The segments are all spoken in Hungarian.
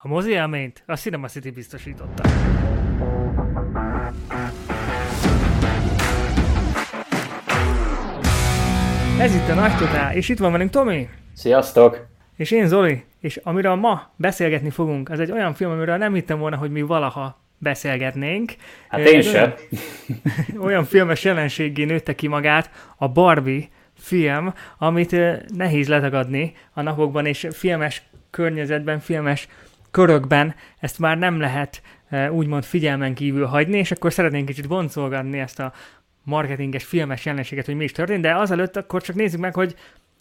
A mozi élményt a Cinema City biztosította. Ez itt a Nagy Totál, és itt van velünk Tomi. Sziasztok! És én Zoli, és amiről ma beszélgetni fogunk, az egy olyan film, amiről nem hittem volna, hogy mi valaha beszélgetnénk. Hát én sem. Olyan, olyan filmes jelenségé nőtte ki magát a Barbie film, amit nehéz letagadni a napokban, és filmes környezetben, filmes körökben ezt már nem lehet úgymond figyelmen kívül hagyni, és akkor szeretnénk kicsit boncolgatni ezt a marketinges, filmes jelenséget, hogy mi is történt, de azelőtt akkor csak nézzük meg, hogy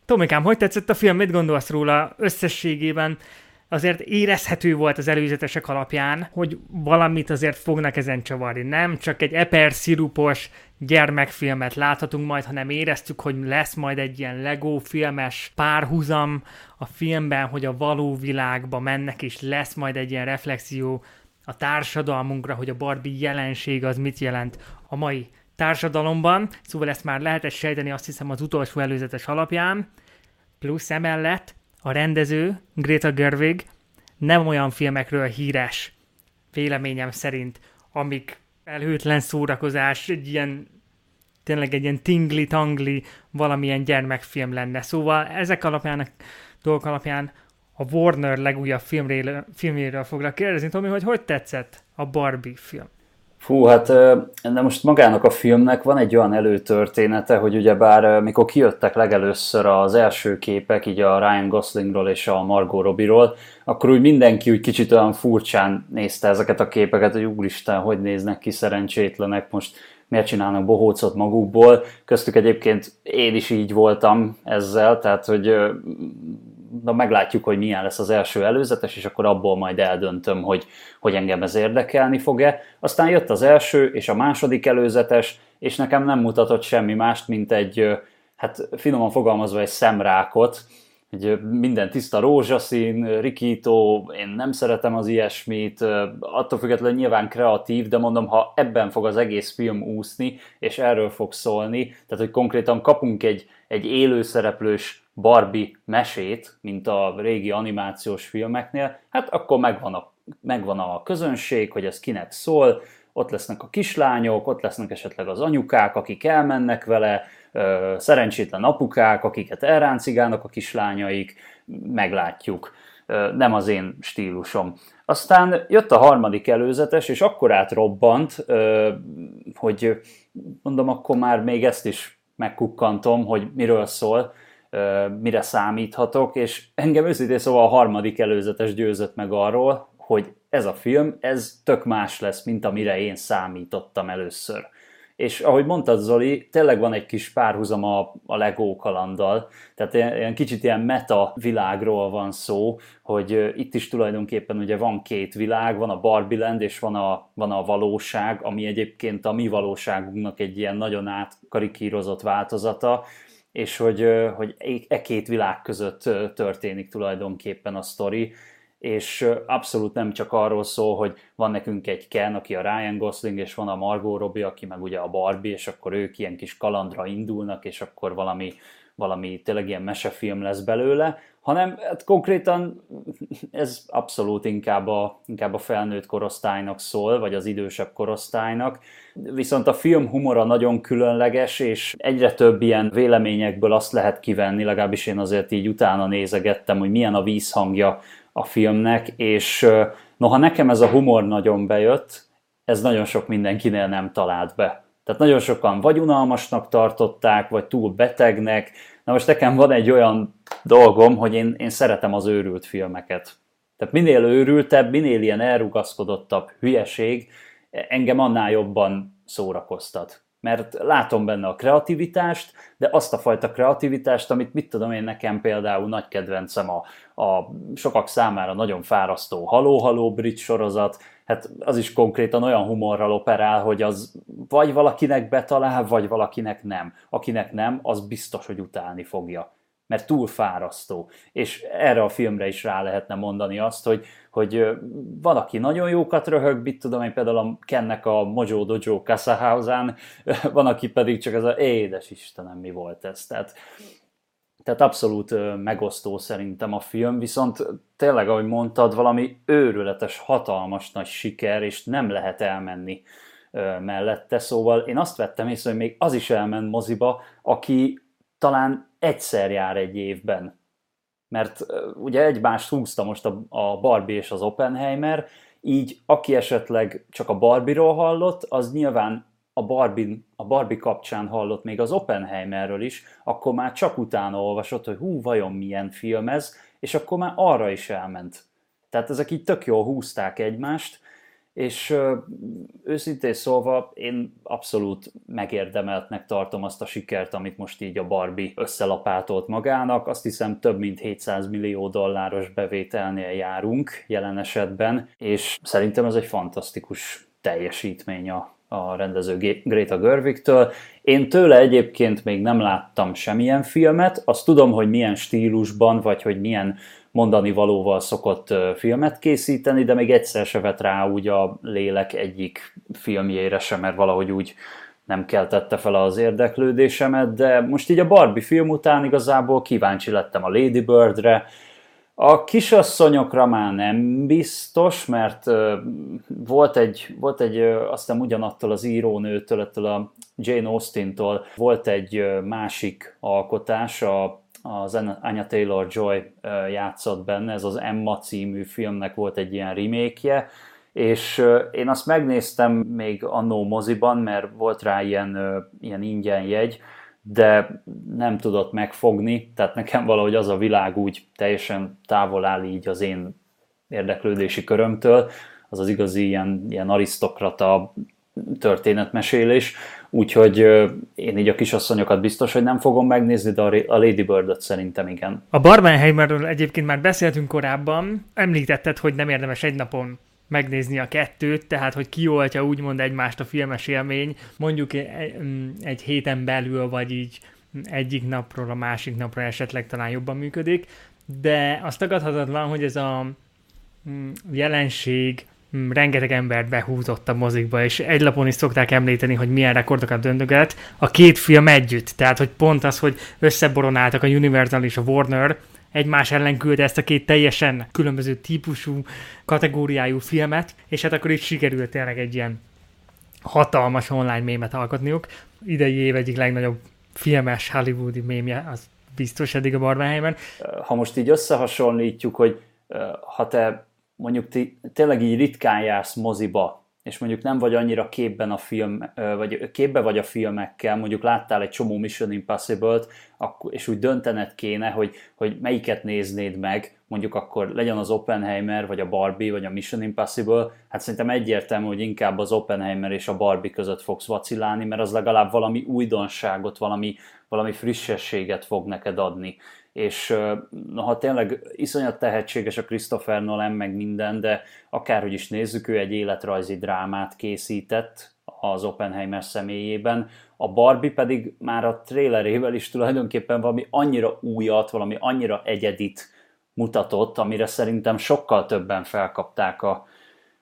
Tomikám, hogy tetszett a film, mit gondolsz róla összességében? Azért érezhető volt az előzetesek alapján, hogy valamit azért fognak ezen csavarni. Nem csak egy eper szirupos gyermekfilmet láthatunk majd, hanem éreztük, hogy lesz majd egy ilyen Lego filmes párhuzam a filmben, hogy a való világba mennek, és lesz majd egy ilyen reflexió a társadalmunkra, hogy a Barbie jelenség az mit jelent a mai társadalomban, szóval ezt már lehetett sejteni azt hiszem az utolsó előzetes alapján, plusz emellett a rendező, Greta Gerwig, nem olyan filmekről híres, véleményem szerint, amik elhőtlen szórakozás, egy ilyen tényleg egy ilyen tingli-tangli valamilyen gyermekfilm lenne. Szóval ezek alapján, a dolgok alapján a Warner legújabb filmréről, filmjéről foglak kérdezni, Tomi, hogy hogy tetszett a Barbie film? Fú, hát de most magának a filmnek van egy olyan előtörténete, hogy ugyebár mikor kijöttek legelőször az első képek, így a Ryan Goslingról és a Margot Robbie-ról, akkor úgy mindenki úgy kicsit olyan furcsán nézte ezeket a képeket, hogy úristen, hogy néznek ki szerencsétlenek most, miért csinálnak bohócot magukból. Köztük egyébként én is így voltam ezzel, tehát hogy na meglátjuk, hogy milyen lesz az első előzetes, és akkor abból majd eldöntöm, hogy, hogy engem ez érdekelni fog-e. Aztán jött az első és a második előzetes, és nekem nem mutatott semmi mást, mint egy, hát finoman fogalmazva egy szemrákot, egy minden tiszta rózsaszín, rikító, én nem szeretem az ilyesmit, attól függetlenül nyilván kreatív, de mondom, ha ebben fog az egész film úszni, és erről fog szólni, tehát hogy konkrétan kapunk egy, egy élőszereplős Barbie mesét, mint a régi animációs filmeknél, hát akkor megvan a, megvan a közönség, hogy ez kinek szól, ott lesznek a kislányok, ott lesznek esetleg az anyukák, akik elmennek vele, szerencsétlen apukák, akiket elráncigálnak a kislányaik, meglátjuk. Nem az én stílusom. Aztán jött a harmadik előzetes, és akkor átrobbant, hogy mondom, akkor már még ezt is megkukkantom, hogy miről szól, mire számíthatok, és engem őszintén szóval a harmadik előzetes győzött meg arról, hogy ez a film, ez tök más lesz, mint amire én számítottam először. És ahogy mondtad Zoli, tényleg van egy kis párhuzam a, a Lego kalanddal, tehát ilyen kicsit ilyen meta világról van szó, hogy itt is tulajdonképpen ugye van két világ, van a Barbie Land és van a, van a valóság, ami egyébként a mi valóságunknak egy ilyen nagyon átkarikírozott változata, és hogy, hogy e két világ között történik tulajdonképpen a sztori, és abszolút nem csak arról szól, hogy van nekünk egy Ken, aki a Ryan Gosling, és van a Margot Robbie, aki meg ugye a Barbie, és akkor ők ilyen kis kalandra indulnak, és akkor valami, valami tényleg ilyen mesefilm lesz belőle, hanem hát konkrétan ez abszolút inkább a, inkább a felnőtt korosztálynak szól, vagy az idősebb korosztálynak. Viszont a film humora nagyon különleges, és egyre több ilyen véleményekből azt lehet kivenni, legalábbis én azért így utána nézegettem, hogy milyen a vízhangja a filmnek, és noha nekem ez a humor nagyon bejött, ez nagyon sok mindenkinél nem talált be. Tehát nagyon sokan vagy unalmasnak tartották, vagy túl betegnek. Na most nekem van egy olyan dolgom, hogy én, én szeretem az őrült filmeket. Tehát minél őrültebb, minél ilyen elrugaszkodottabb hülyeség, engem annál jobban szórakoztat mert látom benne a kreativitást, de azt a fajta kreativitást, amit mit tudom én, nekem például nagy kedvencem a, a sokak számára nagyon fárasztó haló-haló brit sorozat, hát az is konkrétan olyan humorral operál, hogy az vagy valakinek betalál, vagy valakinek nem. Akinek nem, az biztos, hogy utálni fogja mert túl fárasztó. És erre a filmre is rá lehetne mondani azt, hogy, hogy van, aki nagyon jókat röhög, mit tudom én például a Kennek a Mojo Dojo Casa van, aki pedig csak ez a édes Istenem, mi volt ez. Tehát, tehát abszolút megosztó szerintem a film, viszont tényleg, ahogy mondtad, valami őrületes, hatalmas nagy siker, és nem lehet elmenni mellette, szóval én azt vettem észre, hogy még az is elment moziba, aki talán egyszer jár egy évben. Mert ugye egymást húzta most a, a Barbie és az Oppenheimer, így aki esetleg csak a Barbie-ról hallott, az nyilván a Barbie, a Barbie kapcsán hallott még az Oppenheimerről is, akkor már csak utána olvasott, hogy hú, vajon milyen film ez, és akkor már arra is elment. Tehát ezek így tök jól húzták egymást, és őszintén szólva én abszolút megérdemeltnek tartom azt a sikert, amit most így a Barbie összelapátolt magának. Azt hiszem több mint 700 millió dolláros bevételnél járunk jelen esetben, és szerintem ez egy fantasztikus teljesítmény a, a rendező Greta Gerwig-től. Én tőle egyébként még nem láttam semmilyen filmet, azt tudom, hogy milyen stílusban, vagy hogy milyen mondani valóval szokott filmet készíteni, de még egyszer se vett rá úgy a lélek egyik filmjére sem, mert valahogy úgy nem keltette fel az érdeklődésemet, de most így a Barbie film után igazából kíváncsi lettem a Lady Birdre, a kisasszonyokra már nem biztos, mert volt egy, volt egy aztán ugyanattól az írónőtől, ettől a Jane Austen-tól volt egy másik alkotás, a az Anya Taylor-Joy játszott benne, ez az Emma című filmnek volt egy ilyen remake és én azt megnéztem még annó moziban, mert volt rá ilyen, ilyen ingyen jegy, de nem tudott megfogni, tehát nekem valahogy az a világ úgy teljesen távol áll így az én érdeklődési körömtől, az az igazi ilyen, ilyen arisztokrata történetmesélés, úgyhogy én így a kisasszonyokat biztos, hogy nem fogom megnézni, de a Lady Bird-ot szerintem igen. A Barbenheimerről egyébként már beszéltünk korábban, említetted, hogy nem érdemes egy napon megnézni a kettőt, tehát hogy kioltja úgymond egymást a filmes élmény, mondjuk egy héten belül, vagy így egyik napról a másik napra esetleg talán jobban működik, de az tagadhatatlan, hogy ez a mm, jelenség Mm, rengeteg embert behúzott a mozikba, és egy lapon is szokták említeni, hogy milyen rekordokat döntöget a két film együtt. Tehát, hogy pont az, hogy összeboronáltak a Universal és a Warner, egymás ellen küldte ezt a két teljesen különböző típusú, kategóriájú filmet, és hát akkor itt sikerült tényleg egy ilyen hatalmas online mémet alkotniuk. Idei év egyik legnagyobb filmes hollywoodi mémje, az biztos eddig a Barbenheimen. Ha most így összehasonlítjuk, hogy ha te mondjuk ti tényleg így ritkán jársz moziba, és mondjuk nem vagy annyira képben a film, vagy képbe vagy a filmekkel, mondjuk láttál egy csomó Mission Impossible-t, és úgy döntened kéne, hogy, hogy melyiket néznéd meg, mondjuk akkor legyen az Oppenheimer, vagy a Barbie, vagy a Mission Impossible, hát szerintem egyértelmű, hogy inkább az Oppenheimer és a Barbie között fogsz vacilálni, mert az legalább valami újdonságot, valami, valami frissességet fog neked adni és ha tényleg iszonyat tehetséges a Christopher Nolan, meg minden, de akárhogy is nézzük, ő egy életrajzi drámát készített az Oppenheimer személyében, a Barbie pedig már a trailerével is tulajdonképpen valami annyira újat, valami annyira egyedit mutatott, amire szerintem sokkal többen felkapták a,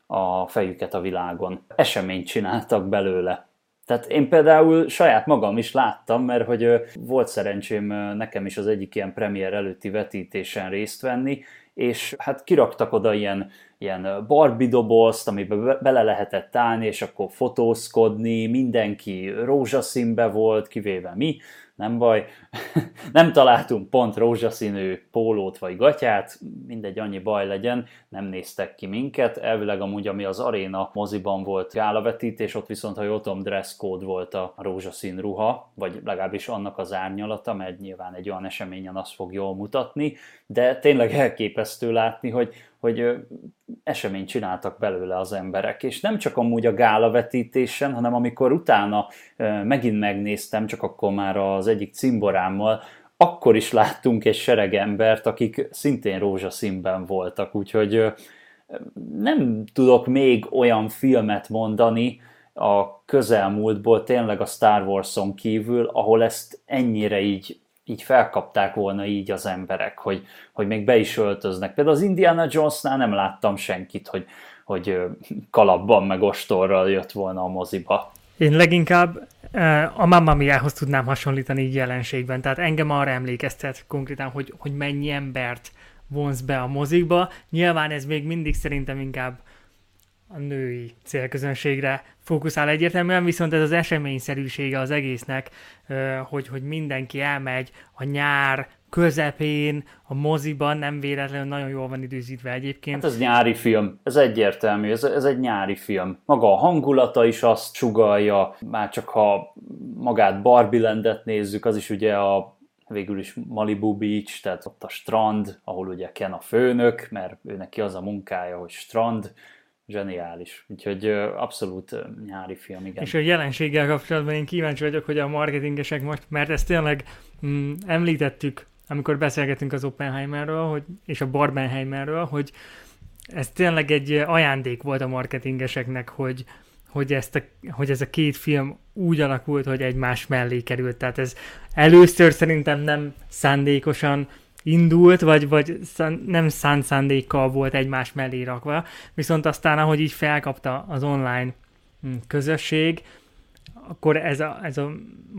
a fejüket a világon. Eseményt csináltak belőle. Tehát én például saját magam is láttam, mert hogy volt szerencsém nekem is az egyik ilyen premier előtti vetítésen részt venni, és hát kiraktak oda ilyen, ilyen Barbie dobozt, amiben bele lehetett állni, és akkor fotózkodni, mindenki rózsaszínbe volt, kivéve mi, nem baj. nem találtunk pont rózsaszínű pólót vagy gatyát, mindegy, annyi baj legyen, nem néztek ki minket. Elvileg amúgy, ami az aréna moziban volt gálavetítés, ott viszont, ha jól tudom, dress code volt a rózsaszín ruha, vagy legalábbis annak az árnyalata, mert nyilván egy olyan eseményen azt fog jól mutatni, de tényleg elképesztő látni, hogy, hogy eseményt csináltak belőle az emberek, és nem csak amúgy a gála vetítésen, hanem amikor utána megint megnéztem, csak akkor már az egyik cimborámmal, akkor is láttunk egy sereg embert, akik szintén rózsaszínben voltak, úgyhogy nem tudok még olyan filmet mondani a közelmúltból, tényleg a Star Wars-on kívül, ahol ezt ennyire így így felkapták volna így az emberek, hogy, hogy még be is öltöznek. Például az Indiana Jonesnál nem láttam senkit, hogy, hogy kalapban meg ostorral jött volna a moziba. Én leginkább a Mamma Mia-hoz tudnám hasonlítani így jelenségben. Tehát engem arra emlékeztet konkrétan, hogy, hogy mennyi embert vonz be a mozikba. Nyilván ez még mindig szerintem inkább a női célközönségre fókuszál egyértelműen, viszont ez az eseményszerűsége az egésznek, hogy, hogy mindenki elmegy a nyár közepén, a moziban, nem véletlenül nagyon jól van időzítve egyébként. Hát ez nyári film, ez egyértelmű, ez, ez egy nyári film. Maga a hangulata is azt sugalja, már csak ha magát Barbie Landet nézzük, az is ugye a végül is Malibu Beach, tehát ott a strand, ahol ugye Ken a főnök, mert ő neki az a munkája, hogy strand, zseniális. Úgyhogy abszolút nyári film, igen. És a jelenséggel kapcsolatban én kíváncsi vagyok, hogy a marketingesek most, mert ezt tényleg mm, említettük, amikor beszélgetünk az Oppenheimerről, hogy, és a Barbenheimerről, hogy ez tényleg egy ajándék volt a marketingeseknek, hogy, hogy, ezt a, hogy ez a két film úgy alakult, hogy egymás mellé került. Tehát ez először szerintem nem szándékosan indult, vagy, vagy nem szánt szándékkal volt egymás mellé rakva, viszont aztán, ahogy így felkapta az online hm, közösség, akkor ez a, ez a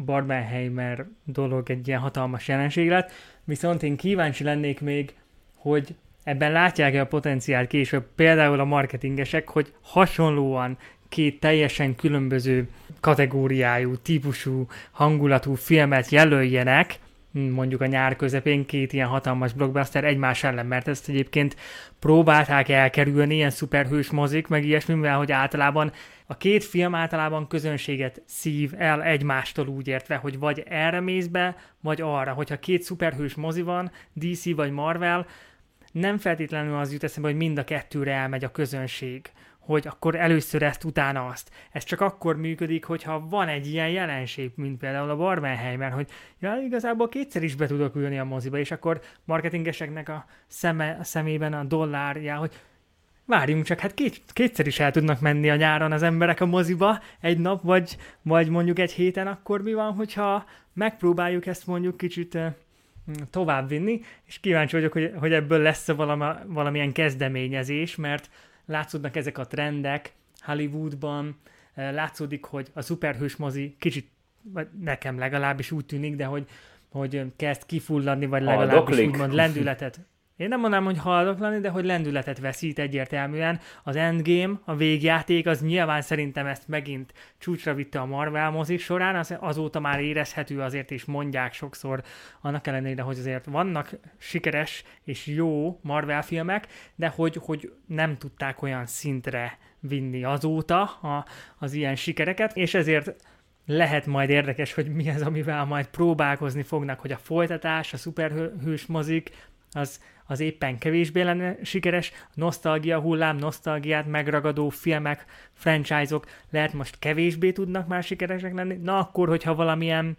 Barbenheimer dolog egy ilyen hatalmas jelenség lett, viszont én kíváncsi lennék még, hogy ebben látják-e a potenciált később például a marketingesek, hogy hasonlóan két teljesen különböző kategóriájú, típusú, hangulatú filmet jelöljenek, mondjuk a nyár közepén két ilyen hatalmas blockbuster egymás ellen, mert ezt egyébként próbálták elkerülni, ilyen szuperhős mozik, meg ilyesmi, mivel hogy általában a két film általában közönséget szív el egymástól úgy értve, hogy vagy erre mész be, vagy arra. Hogyha két szuperhős mozi van, DC vagy Marvel, nem feltétlenül az jut eszembe, hogy mind a kettőre elmegy a közönség hogy akkor először ezt, utána azt. Ez csak akkor működik, hogyha van egy ilyen jelenség, mint például a Barbenheimer, hogy ja, igazából kétszer is be tudok ülni a moziba, és akkor marketingeseknek a, szeme, a szemében a dollárja, hogy várjunk csak, hát két, kétszer is el tudnak menni a nyáron az emberek a moziba egy nap, vagy, vagy mondjuk egy héten, akkor mi van, hogyha megpróbáljuk ezt mondjuk kicsit tovább vinni, és kíváncsi vagyok, hogy, hogy ebből lesz-e valami, valamilyen kezdeményezés, mert látszódnak ezek a trendek Hollywoodban, látszódik, hogy a szuperhős mozi kicsit, nekem legalábbis úgy tűnik, de hogy, hogy kezd kifulladni, vagy legalábbis úgymond lendületet én nem mondanám, hogy haldoklani, de hogy lendületet veszít egyértelműen. Az Endgame, a végjáték, az nyilván szerintem ezt megint csúcsra vitte a Marvel mozik során, az, azóta már érezhető azért, és mondják sokszor, annak ellenére, hogy azért vannak sikeres és jó Marvel filmek, de hogy, hogy nem tudták olyan szintre vinni azóta a, az ilyen sikereket, és ezért lehet majd érdekes, hogy mi az, amivel majd próbálkozni fognak, hogy a folytatás, a szuperhős mozik, az az éppen kevésbé lenne sikeres, nosztalgia hullám, nosztalgiát megragadó filmek, franchise-ok lehet most kevésbé tudnak már sikeresek lenni, na akkor, hogyha valamilyen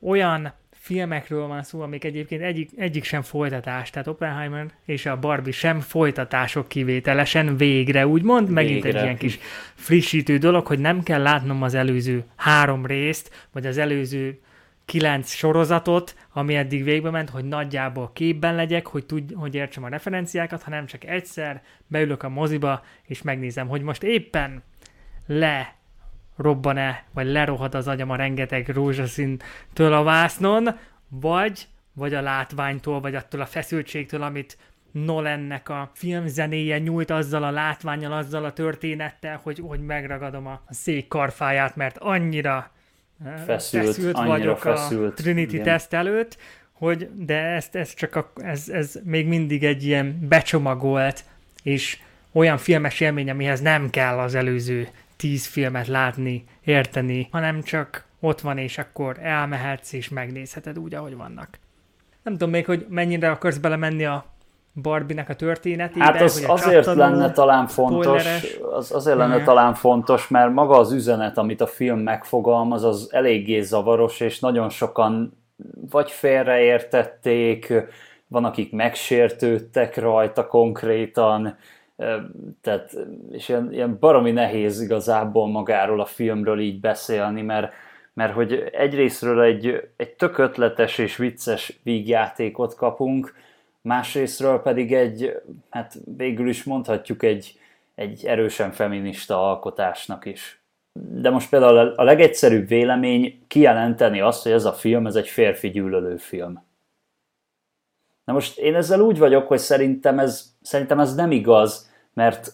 olyan filmekről van szó, amik egyébként egyik, egyik sem folytatás, tehát Oppenheimer és a Barbie sem folytatások kivételesen végre, úgymond, végre. megint egy ilyen kis frissítő dolog, hogy nem kell látnom az előző három részt, vagy az előző kilenc sorozatot, ami eddig végbe ment, hogy nagyjából képben legyek, hogy, tud, hogy értsem a referenciákat, hanem csak egyszer beülök a moziba, és megnézem, hogy most éppen le robban-e, vagy lerohad az agyam a rengeteg rózsaszíntől a vásznon, vagy, vagy a látványtól, vagy attól a feszültségtől, amit Nolannek a filmzenéje nyújt azzal a látványal, azzal a történettel, hogy, hogy megragadom a szék karfáját, mert annyira feszült, feszült vagyok feszült, a Trinity igen. teszt előtt, hogy de ezt, ez csak a, ez, ez még mindig egy ilyen becsomagolt és olyan filmes élmény, amihez nem kell az előző tíz filmet látni, érteni, hanem csak ott van, és akkor elmehetsz, és megnézheted úgy, ahogy vannak. Nem tudom még, hogy mennyire akarsz belemenni a Barbie-nek a történetébe. Hát az azért lenne talán fontos, az azért lenne hmm. talán fontos, mert maga az üzenet, amit a film megfogalmaz, az eléggé zavaros, és nagyon sokan vagy félreértették, van, akik megsértődtek rajta konkrétan, tehát, és ilyen, ilyen baromi nehéz igazából magáról a filmről így beszélni, mert, mert hogy egyrésztről egy, egy tök ötletes és vicces vígjátékot kapunk, másrésztről pedig egy, hát végül is mondhatjuk egy, egy erősen feminista alkotásnak is de most például a legegyszerűbb vélemény kijelenteni azt, hogy ez a film, ez egy férfi gyűlölő film. Na most én ezzel úgy vagyok, hogy szerintem ez, szerintem ez nem igaz, mert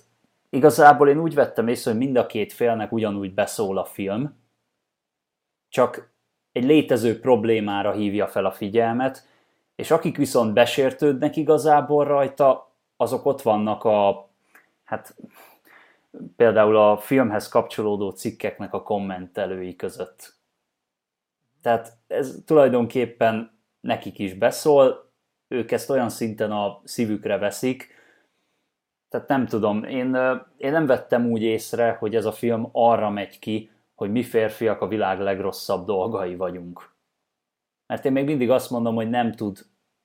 igazából én úgy vettem észre, hogy mind a két félnek ugyanúgy beszól a film, csak egy létező problémára hívja fel a figyelmet, és akik viszont besértődnek igazából rajta, azok ott vannak a, hát például a filmhez kapcsolódó cikkeknek a kommentelői között. Tehát ez tulajdonképpen nekik is beszól, ők ezt olyan szinten a szívükre veszik, tehát nem tudom, én, én nem vettem úgy észre, hogy ez a film arra megy ki, hogy mi férfiak a világ legrosszabb dolgai vagyunk. Mert én még mindig azt mondom, hogy nem tud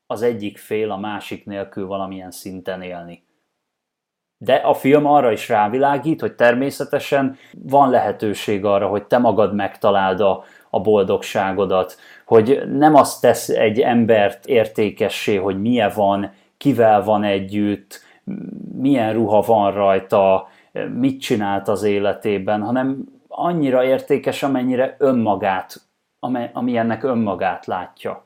az egyik fél a másik nélkül valamilyen szinten élni. De a film arra is rávilágít, hogy természetesen van lehetőség arra, hogy te magad megtaláld a, a boldogságodat, hogy nem azt tesz egy embert értékessé, hogy milyen van, kivel van együtt, milyen ruha van rajta, mit csinált az életében, hanem annyira értékes, amennyire önmagát, ami ennek önmagát látja.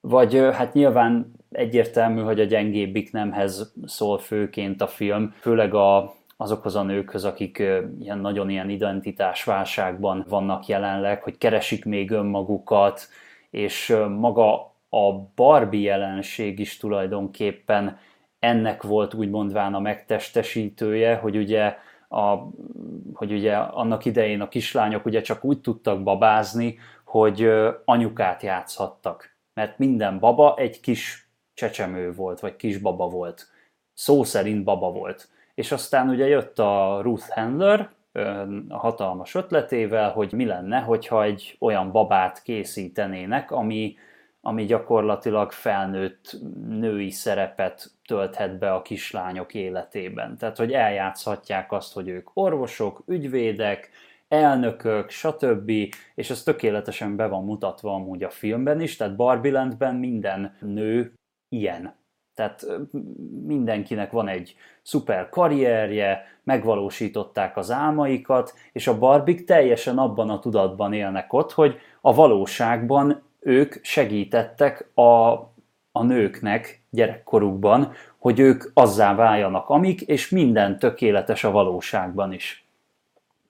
Vagy hát nyilván egyértelmű, hogy a gyengébbik nemhez szól főként a film, főleg a, azokhoz a nőkhöz, akik ilyen nagyon ilyen identitásválságban vannak jelenleg, hogy keresik még önmagukat, és maga a Barbie jelenség is tulajdonképpen ennek volt úgymondván a megtestesítője, hogy ugye, a, hogy ugye annak idején a kislányok ugye csak úgy tudtak babázni, hogy anyukát játszhattak. Mert minden baba egy kis csecsemő volt, vagy kis baba volt. Szó szerint baba volt. És aztán ugye jött a Ruth Handler, a hatalmas ötletével, hogy mi lenne, hogyha egy olyan babát készítenének, ami, ami gyakorlatilag felnőtt női szerepet tölthet be a kislányok életében. Tehát, hogy eljátszhatják azt, hogy ők orvosok, ügyvédek, elnökök, stb. És ez tökéletesen be van mutatva amúgy a filmben is, tehát Barbie Landben minden nő ilyen. Tehát mindenkinek van egy szuper karrierje, megvalósították az álmaikat, és a barbik teljesen abban a tudatban élnek ott, hogy a valóságban ők segítettek a, a nőknek gyerekkorukban, hogy ők azzá váljanak amik, és minden tökéletes a valóságban is.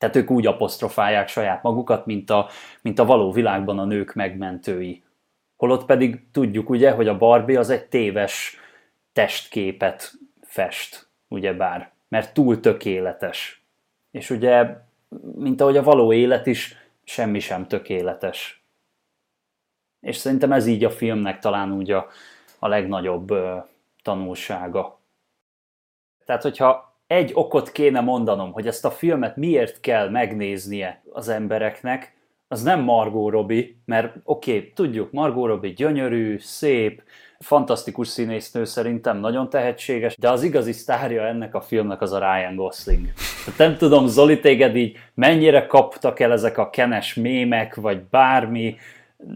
Tehát ők úgy apostrofálják saját magukat, mint a, mint a való világban a nők megmentői. Holott pedig tudjuk ugye, hogy a Barbie az egy téves testképet fest, ugyebár, mert túl tökéletes. És ugye, mint ahogy a való élet is, semmi sem tökéletes. És szerintem ez így a filmnek talán úgy a, a legnagyobb ö, tanulsága. Tehát, hogyha egy okot kéne mondanom, hogy ezt a filmet miért kell megnéznie az embereknek, az nem Margot Robbie, mert oké, okay, tudjuk, Margot Robbie gyönyörű, szép, fantasztikus színésznő szerintem, nagyon tehetséges, de az igazi sztárja ennek a filmnek az a Ryan Gosling. Tehát nem tudom, Zoli, téged így mennyire kaptak el ezek a kenes mémek, vagy bármi,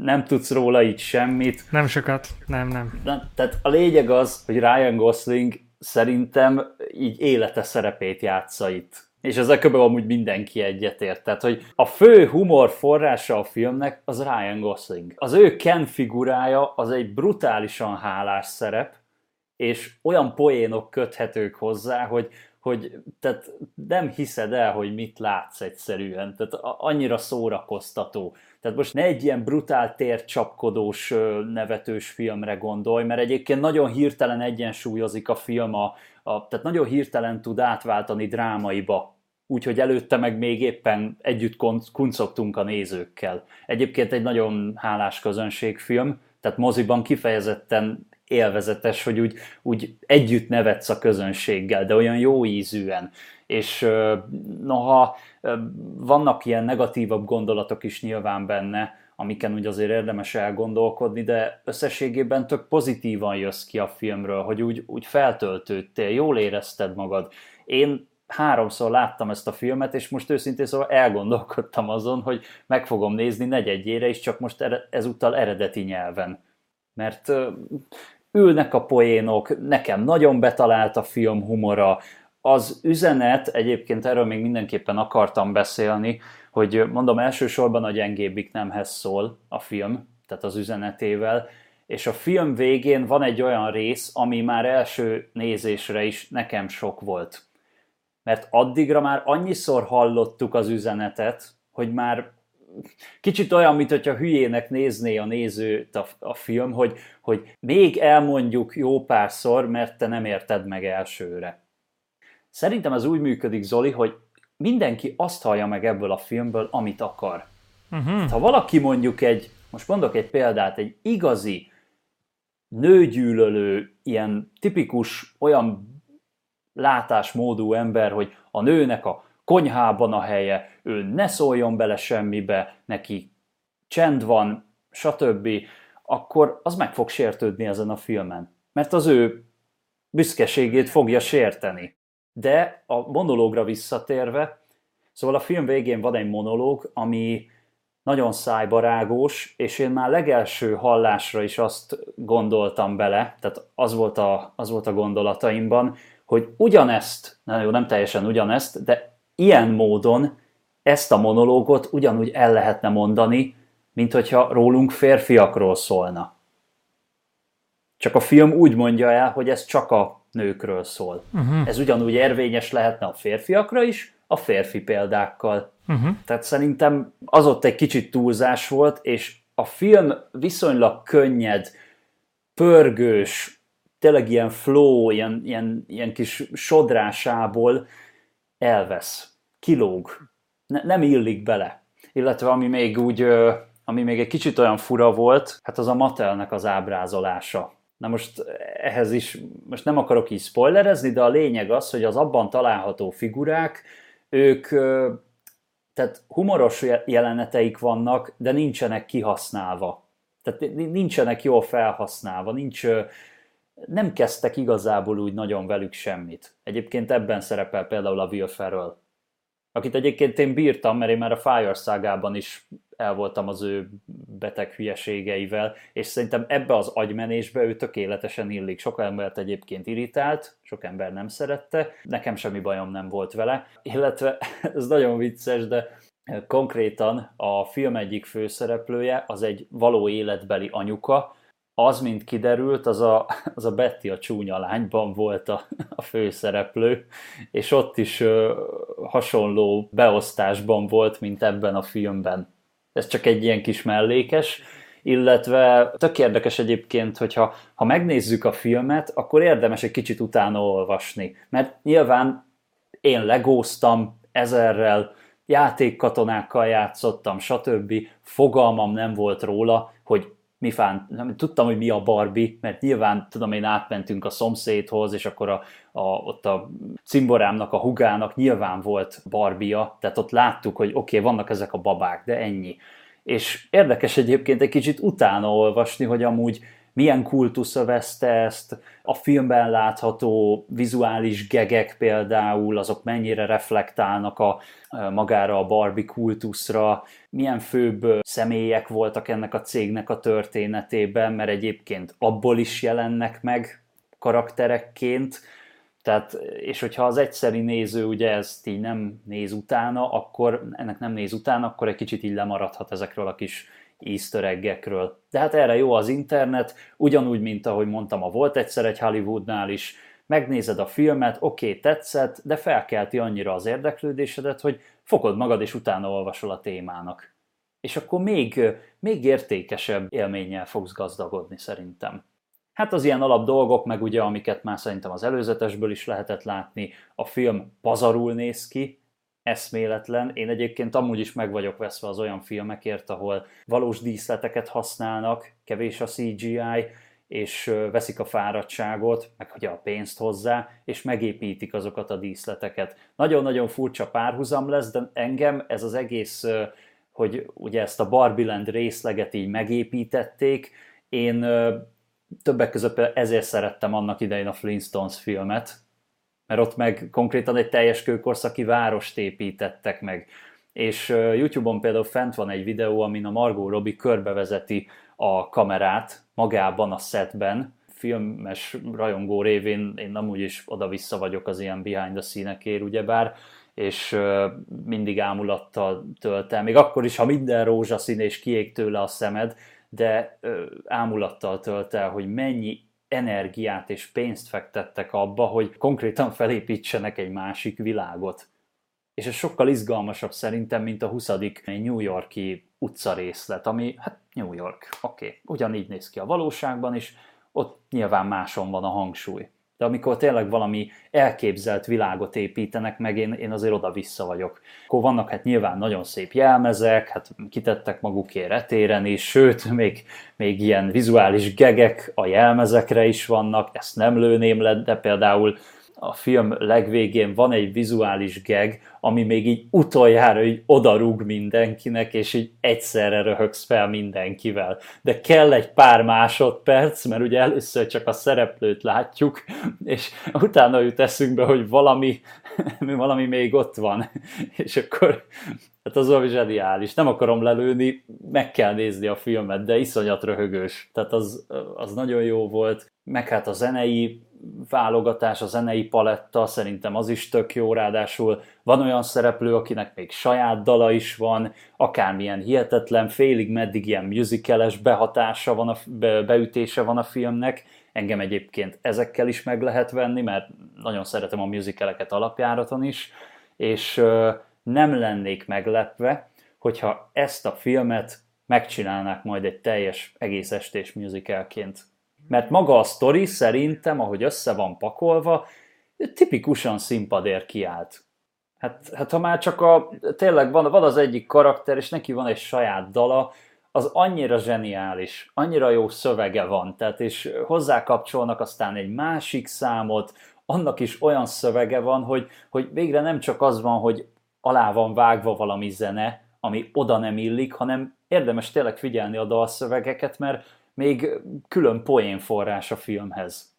nem tudsz róla így semmit. Nem sokat, nem, nem. De, tehát a lényeg az, hogy Ryan Gosling szerintem így élete szerepét játsza itt. És ezzel kb. amúgy mindenki egyetért. Tehát, hogy a fő humor forrása a filmnek az Ryan Gosling. Az ő Ken figurája az egy brutálisan hálás szerep, és olyan poénok köthetők hozzá, hogy, hogy tehát nem hiszed el, hogy mit látsz egyszerűen. Tehát annyira szórakoztató. Tehát most ne egy ilyen brutál tércsapkodós, nevetős filmre gondolj, mert egyébként nagyon hirtelen egyensúlyozik a film, a, a, tehát nagyon hirtelen tud átváltani drámaiba, úgyhogy előtte meg még éppen együtt kuncogtunk a nézőkkel. Egyébként egy nagyon hálás közönségfilm, tehát moziban kifejezetten élvezetes, hogy úgy, úgy együtt nevetsz a közönséggel, de olyan jó ízűen. És noha vannak ilyen negatívabb gondolatok is nyilván benne, amiken úgy azért érdemes elgondolkodni, de összességében tök pozitívan jössz ki a filmről, hogy úgy, úgy feltöltődtél, jól érezted magad. Én háromszor láttam ezt a filmet, és most őszintén szóval elgondolkodtam azon, hogy meg fogom nézni negyedjére is, csak most ezúttal eredeti nyelven. Mert ülnek a poénok, nekem nagyon betalált a film humora, az üzenet, egyébként erről még mindenképpen akartam beszélni, hogy mondom, elsősorban a gyengébbik nemhez szól a film, tehát az üzenetével, és a film végén van egy olyan rész, ami már első nézésre is nekem sok volt. Mert addigra már annyiszor hallottuk az üzenetet, hogy már kicsit olyan, mint hogyha hülyének nézné a nézőt a, a film, hogy, hogy még elmondjuk jó párszor, mert te nem érted meg elsőre. Szerintem ez úgy működik, Zoli, hogy mindenki azt hallja meg ebből a filmből, amit akar. Uh-huh. Ha valaki mondjuk egy, most mondok egy példát, egy igazi nőgyűlölő, ilyen tipikus olyan látásmódú ember, hogy a nőnek a konyhában a helye, ő ne szóljon bele semmibe, neki csend van, stb., akkor az meg fog sértődni ezen a filmen. Mert az ő büszkeségét fogja sérteni. De a monológra visszatérve, szóval a film végén van egy monológ, ami nagyon szájbarágós, és én már legelső hallásra is azt gondoltam bele, tehát az volt a, az volt a gondolataimban, hogy ugyanezt, na jó, nem teljesen ugyanezt, de ilyen módon ezt a monológot ugyanúgy el lehetne mondani, mint hogyha rólunk férfiakról szólna. Csak a film úgy mondja el, hogy ez csak a nőkről szól. Uh-huh. Ez ugyanúgy érvényes lehetne a férfiakra is, a férfi példákkal. Uh-huh. Tehát szerintem az ott egy kicsit túlzás volt, és a film viszonylag könnyed, pörgős, tényleg ilyen flow, ilyen, ilyen, ilyen kis sodrásából elvesz, kilóg, ne, nem illik bele. Illetve ami még úgy, ami még egy kicsit olyan fura volt, hát az a Mattelnek az ábrázolása. Na most ehhez is, most nem akarok így spoilerezni, de a lényeg az, hogy az abban található figurák, ők tehát humoros jeleneteik vannak, de nincsenek kihasználva. Tehát nincsenek jól felhasználva, nincs, nem kezdtek igazából úgy nagyon velük semmit. Egyébként ebben szerepel például a Will Ferrell, akit egyébként én bírtam, mert én már a Fire szágában is el voltam az ő beteg hülyeségeivel, és szerintem ebbe az agymenésbe ő tökéletesen illik. Sok embert egyébként irritált, sok ember nem szerette, nekem semmi bajom nem volt vele, illetve ez nagyon vicces, de konkrétan a film egyik főszereplője az egy való életbeli anyuka, az, mint kiderült, az a, az a Betty a csúnya lányban volt a, a főszereplő, és ott is ö, hasonló beosztásban volt, mint ebben a filmben. Ez csak egy ilyen kis mellékes, illetve tök érdekes egyébként, hogyha ha megnézzük a filmet, akkor érdemes egy kicsit utána olvasni, mert nyilván én legóztam ezerrel, játékkatonákkal játszottam, stb. Fogalmam nem volt róla, hogy mi fán, nem, tudtam, hogy mi a Barbie, mert nyilván tudom én átmentünk a szomszédhoz, és akkor a, a, ott a cimborámnak, a hugának nyilván volt Barbia, tehát ott láttuk, hogy oké, okay, vannak ezek a babák, de ennyi. És érdekes egyébként egy kicsit utána olvasni, hogy amúgy milyen kultusz övezte ezt, a filmben látható vizuális gegek például, azok mennyire reflektálnak a, magára a Barbie kultuszra, milyen főbb személyek voltak ennek a cégnek a történetében, mert egyébként abból is jelennek meg karakterekként, tehát, és hogyha az egyszeri néző ugye ezt így nem néz utána, akkor ennek nem néz utána, akkor egy kicsit így lemaradhat ezekről a kis easter eggekről. De hát erre jó az internet, ugyanúgy, mint ahogy mondtam, a volt egyszer egy Hollywoodnál is, megnézed a filmet, oké, okay, tetszett, de felkelti annyira az érdeklődésedet, hogy fogod magad és utána olvasol a témának. És akkor még, még értékesebb élménnyel fogsz gazdagodni szerintem. Hát az ilyen alap dolgok, meg ugye, amiket már szerintem az előzetesből is lehetett látni, a film pazarul néz ki, eszméletlen. Én egyébként amúgy is meg vagyok veszve az olyan filmekért, ahol valós díszleteket használnak, kevés a CGI, és veszik a fáradtságot, meg ugye a pénzt hozzá, és megépítik azokat a díszleteket. Nagyon-nagyon furcsa párhuzam lesz, de engem ez az egész, hogy ugye ezt a Barbie Land részleget így megépítették, én többek között ezért szerettem annak idején a Flintstones filmet, mert ott meg konkrétan egy teljes kőkorszaki várost építettek meg. És YouTube-on például fent van egy videó, amin a Margot Robbie körbevezeti a kamerát magában a setben, filmes rajongó révén én amúgy is oda-vissza vagyok az ilyen behind the scene-ekért, ugyebár, és mindig ámulattal töltem. Még akkor is, ha minden rózsaszín és kiég tőle a szemed, de ámulattal tölt hogy mennyi energiát és pénzt fektettek abba, hogy konkrétan felépítsenek egy másik világot. És ez sokkal izgalmasabb szerintem, mint a 20. New Yorki utcarészlet, ami hát New York, oké, okay. ugyanígy néz ki a valóságban is, ott nyilván máson van a hangsúly. De amikor tényleg valami elképzelt világot építenek meg, én, én azért oda-vissza vagyok. Akkor vannak hát nyilván nagyon szép jelmezek, hát kitettek magukért etéren is, sőt, még, még ilyen vizuális gegek a jelmezekre is vannak, ezt nem lőném le, de például a film legvégén van egy vizuális geg, ami még így utoljára így odarúg mindenkinek, és így egyszerre röhögsz fel mindenkivel. De kell egy pár másodperc, mert ugye először csak a szereplőt látjuk, és utána jut eszünkbe, hogy valami, valami még ott van. És akkor hát az valami zseniális. Nem akarom lelőni, meg kell nézni a filmet, de iszonyat röhögős. Tehát az, az nagyon jó volt. Meg hát a zenei válogatás, a zenei paletta, szerintem az is tök jó, ráadásul van olyan szereplő, akinek még saját dala is van, akármilyen hihetetlen, félig meddig ilyen musicales behatása van, a, be, beütése van a filmnek, engem egyébként ezekkel is meg lehet venni, mert nagyon szeretem a musicaleket alapjáraton is, és nem lennék meglepve, hogyha ezt a filmet megcsinálnák majd egy teljes egész estés musicalként mert maga a sztori szerintem, ahogy össze van pakolva, tipikusan színpadér kiállt. Hát, hát ha már csak a, tényleg van, van az egyik karakter, és neki van egy saját dala, az annyira zseniális, annyira jó szövege van, tehát és hozzá kapcsolnak aztán egy másik számot, annak is olyan szövege van, hogy, hogy végre nem csak az van, hogy alá van vágva valami zene, ami oda nem illik, hanem érdemes tényleg figyelni a dalszövegeket, mert még külön poénforrás a filmhez.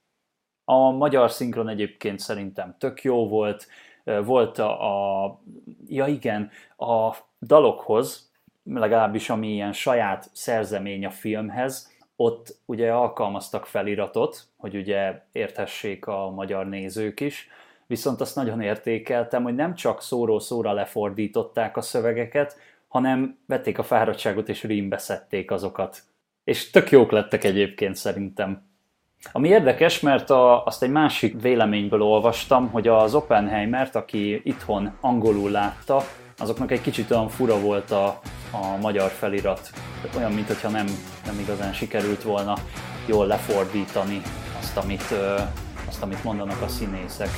A magyar szinkron egyébként szerintem tök jó volt, volt a, a ja igen, a dalokhoz, legalábbis ami ilyen saját szerzemény a filmhez, ott ugye alkalmaztak feliratot, hogy ugye érthessék a magyar nézők is, viszont azt nagyon értékeltem, hogy nem csak szóról szóra lefordították a szövegeket, hanem vették a fáradtságot és rímbe szedték azokat és tök jók lettek egyébként szerintem. Ami érdekes, mert a, azt egy másik véleményből olvastam, hogy az Oppenheimert, aki itthon angolul látta, azoknak egy kicsit olyan fura volt a, a magyar felirat. Olyan, mintha nem, nem igazán sikerült volna jól lefordítani azt, amit, azt, amit mondanak a színészek.